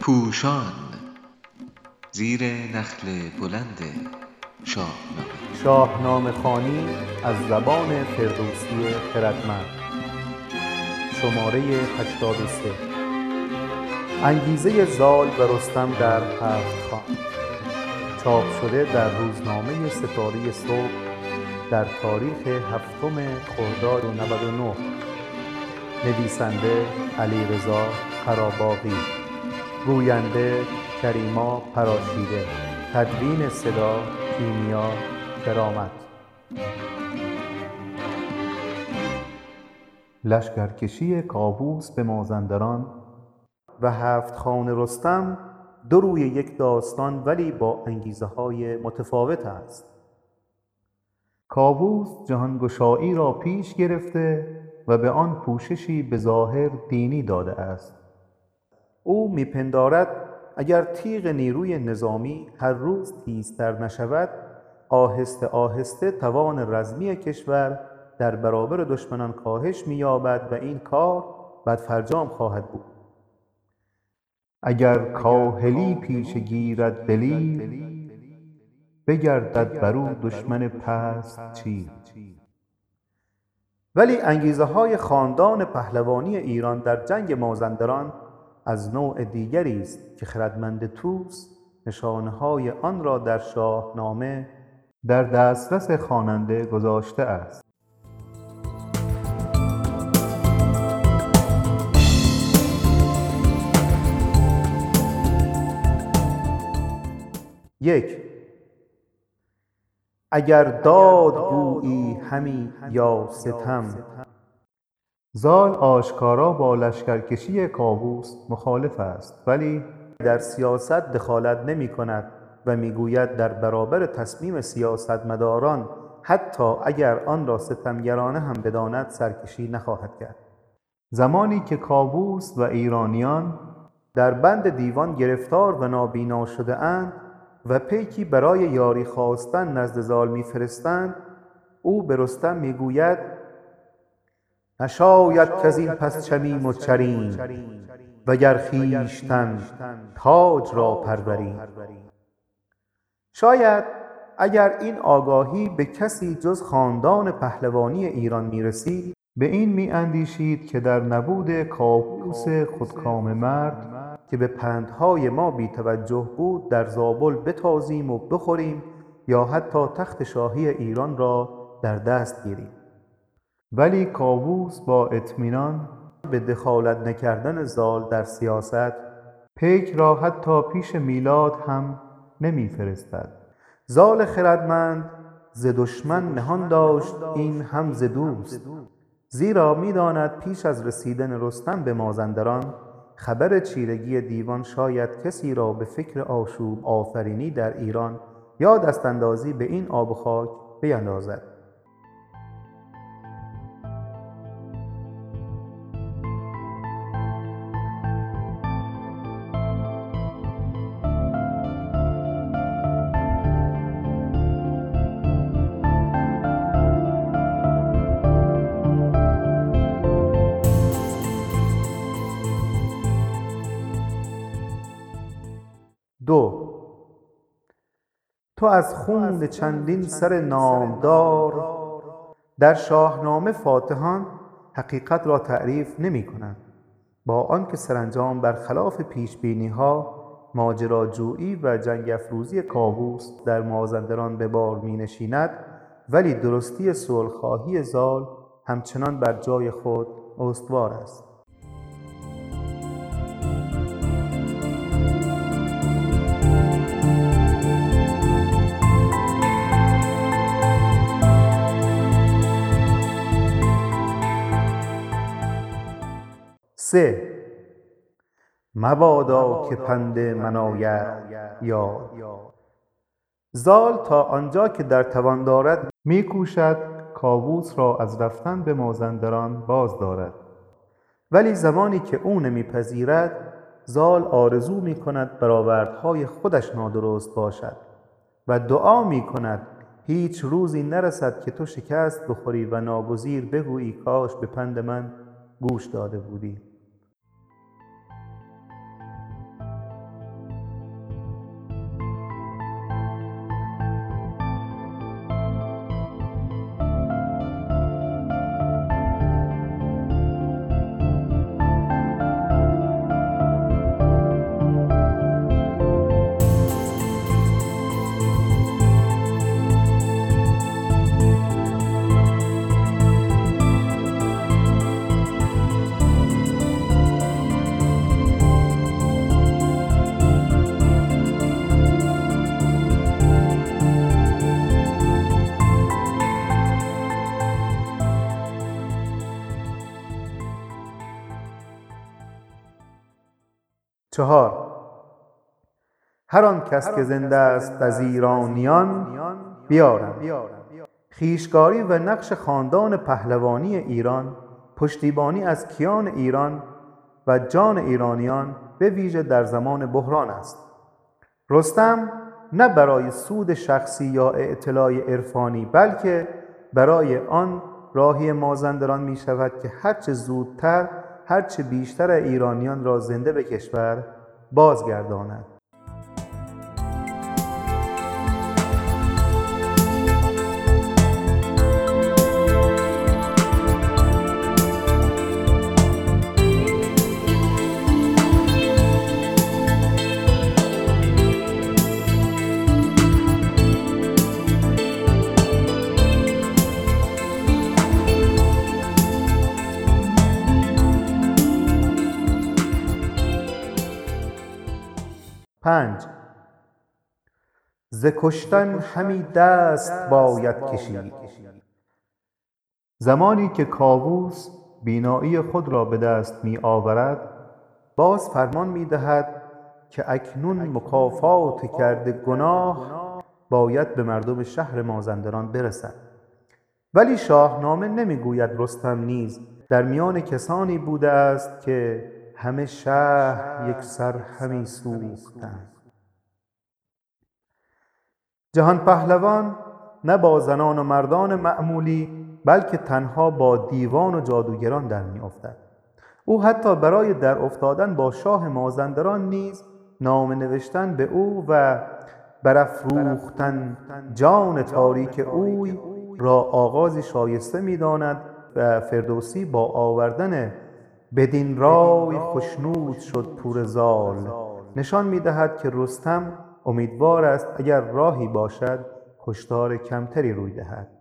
پوشان زیر نخل بلند شاهنامه. شاهنامه خوانی از زبان فردوسی خردمند. شماره 83 انگیزه زال و رستم در هفت‌خوان چاپ شده در روزنامه ستاره صبح در تاریخ هفتم خرداد ۹۹ نویسنده علیرضا قراباغی گوینده کریما پراشیده تدوین صدا کیمیا کرامت. لشکرکشی کاووس به مازندران و هفت‌خوان رستم دو روی یک داستان ولی با انگیزه‌های متفاوت است. کاووس جهانگشایی را پیش گرفته و به آن پوششی به ظاهر دینی داده است. او می پندارد اگر تیغ نیروی نظامی هر روز تیزتر نشود آهسته آهسته توان رزمی کشور در برابر دشمنان کاهش می یابد و این کار بدفرجام خواهد بود. اگر کاهلی پیشه گیرد دلیر بگردد بر او دشمن پست چیر ولی انگیزه های خاندان پهلوانی ایران در جنگ مازندران از نوع دیگری است که خردمند طوس نشانه های آن را در شاهنامه در دسترس خواننده گذاشته است. یک اگر داد گویی همی یا ستم. زال آشکارا با لشکرکشی کاووس مخالف است ولی در سیاست دخالت نمی کند و می گوید در برابر تصمیم سیاستمداران حتی اگر آن را ستمگرانه هم بداند سرکشی نخواهد کرد. زمانی که کاووس و ایرانیان در بند دیوان گرفتار و نابینا شده اند و پیکی برای یاری خواستن نزد زال می فرستند او به رستم می گوید نشاید کزین پس چمیم و چریم وگر خویشتن تاج را پروری. شاید اگر این آگاهی به کسی جز خاندان پهلوانی ایران می رسید به این می اندیشید که در نبود کاووس خودکام مرد که به پندهای ما بی توجه بود در زابل بتازیم و بخوریم یا حتی تخت شاهی ایران را در دست گیریم. ولی کاووس با اطمینان به دخالت نکردن زال در سیاست پیک را حتی پیش میلاد هم نمی فرستد زال خردمند ز دشمن نهان داشت این هم ز دوست. زیرا می داند پیش از رسیدن رستم به مازندران خبر چیرگی دیوان شاید کسی را به فکر آشوب آفرینی در ایران یا دستاندازی به این آب خاک بیندازد. دو. تو از خون چندین سر نامدار. در شاهنامه فاتحان حقیقت را تعریف نمی کنند. با آنکه سرانجام بر خلاف پیش بینی ها ماجراجویی و جنگ افروزی کاووس در مازندران به بار می نشیند ولی درستی صلحخواهی زال همچنان بر جای خود استوار است. سه. مبادا که پند من آید. یاد زال تا آنجا که در توان دارد می کوشد کاووس را از رفتن به مازندران باز دارد. ولی زمانی که او نمی پذیرد زال آرزو می کند برآوردهای خودش نادرست باشد و دعا می کند هیچ روزی نرسد که تو شکست بخوری و ناگزیر بگویی کاش به پند من گوش داده بودید چهار. هر آن کس که زنده است از ایرانیان بیارم. خویشگاری و نقش خاندان پهلوانی ایران پشتیبانی از کیان ایران و جان ایرانیان به ویژه در زمان بحران است. رستم نه برای سود شخصی یا اطلاع عرفانی بلکه برای آن راهی مازندران می شود که هرچه زودتر هرچه بیشتر ایرانیان را زنده به کشور بازگرداند. پنج. ز کشتن همی دست باید کشید. زمانی که کاووس بینایی خود را به دست می آورد باز فرمان می دهد که اکنون مکافات کرده گناه باید به مردم شهر مازندران برسد. ولی شاهنامه نمی گوید رستم نیز. در میان کسانی بوده است که همه شهر یکسر همی سوختند جهان پهلوان نه با زنان و مردان معمولی بلکه تنها با دیوان و جادوگران در می افتد. او حتی برای در افتادن با شاه مازندران نیز نام نوشتن به او و برافروختن جان تاریک اوی را آغازی شایسته می داند و فردوسی با آوردن بدین رای خشنود شد پور زال. نشان می دهد که رستم امیدوار است اگر راهی باشد کشتار کمتری روی دهد.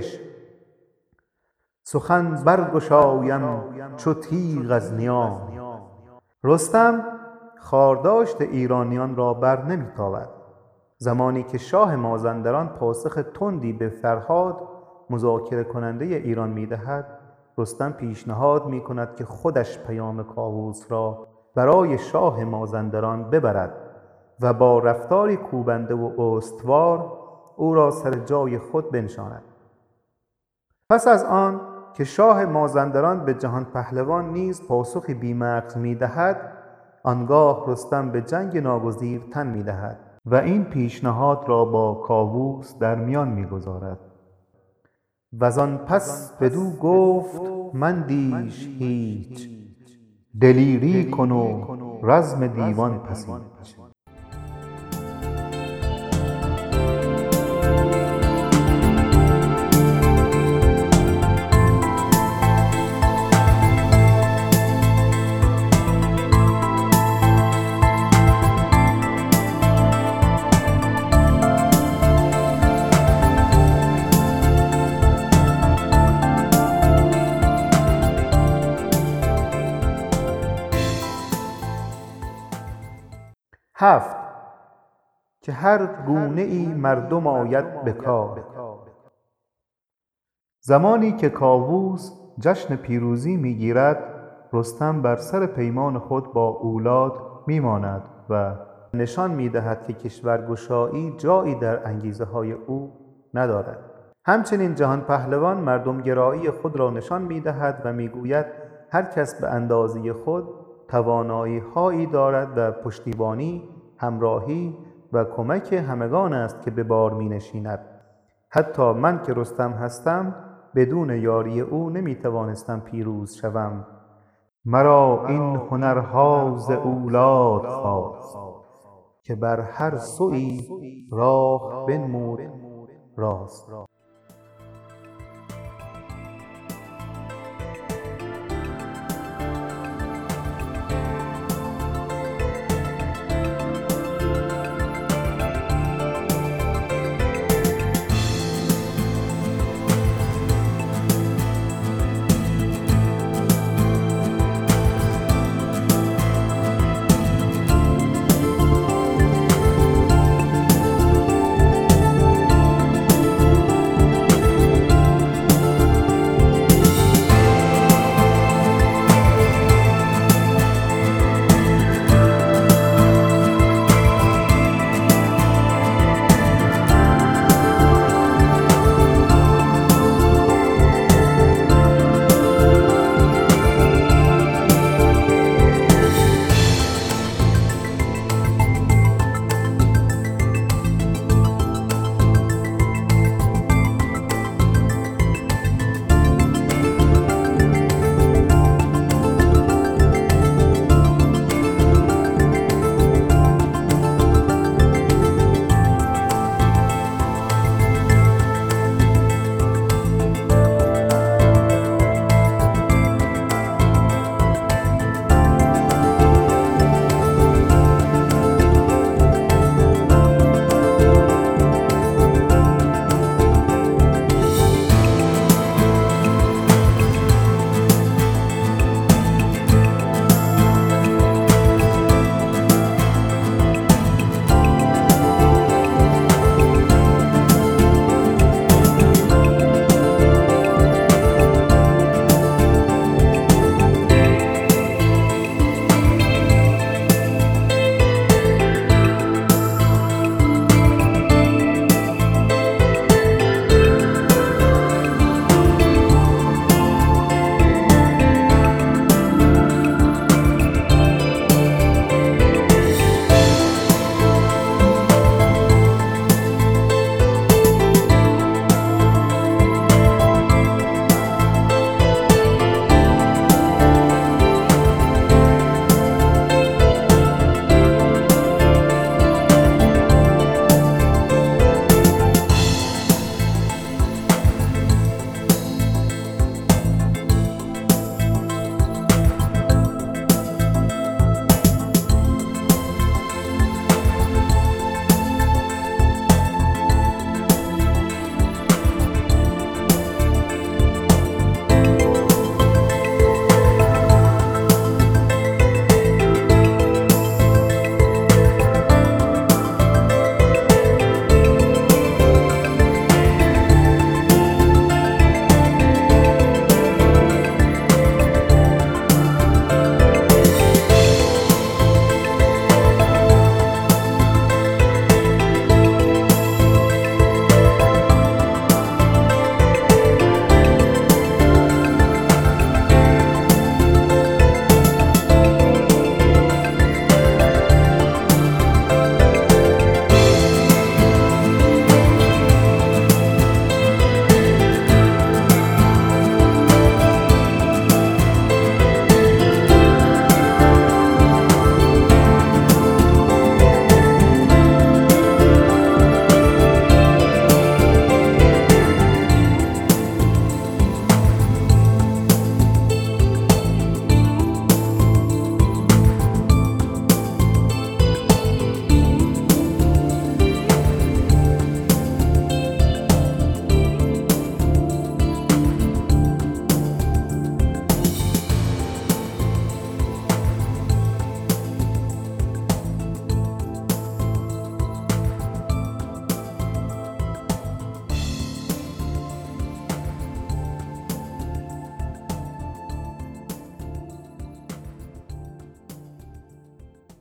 شش سخن برگشایم چو تیغ از نیام. رستم خارداشت ایرانیان را بر نمی تابد زمانی که شاه مازندران پاسخ تندی به فرهاد مذاکره کننده ایران می دهد رستم پیشنهاد می کند که خودش پیام کاووس را برای شاه مازندران ببرد و با رفتاری کوبنده و استوار او را سر جای خود بنشاند. پس از آن که شاه مازندران به جهان پهلوان نیز پاسخی بیمغز می دهد آنگاه رستم به جنگ ناگزیر تن می دهد و این پیشنهاد را با کاووس در میان می گذارد وزان پس بدو گفت مندیش هیچ دلیری کن و رزم دیوان پسیج که هر گونه ای مردم آید به کار. زمانی که کاووس جشن پیروزی می گیرد رستم بر سر پیمان خود با اولاد می ماند و نشان می دهد که کشورگشایی جایی در انگیزه های او ندارد. همچنین جهان پهلوان مردمگرایی خود را نشان می دهد و می گوید هر کس به اندازه خود توانایی هایی دارد و پشتیبانی همراهی و کمک همگان است که به بار می نشیند. حتی من که رستم هستم بدون یاری او نمی توانستم پیروز شوم. مرا این هنرها ز اولاد خاست که بر هر سویی راه بنمود راست.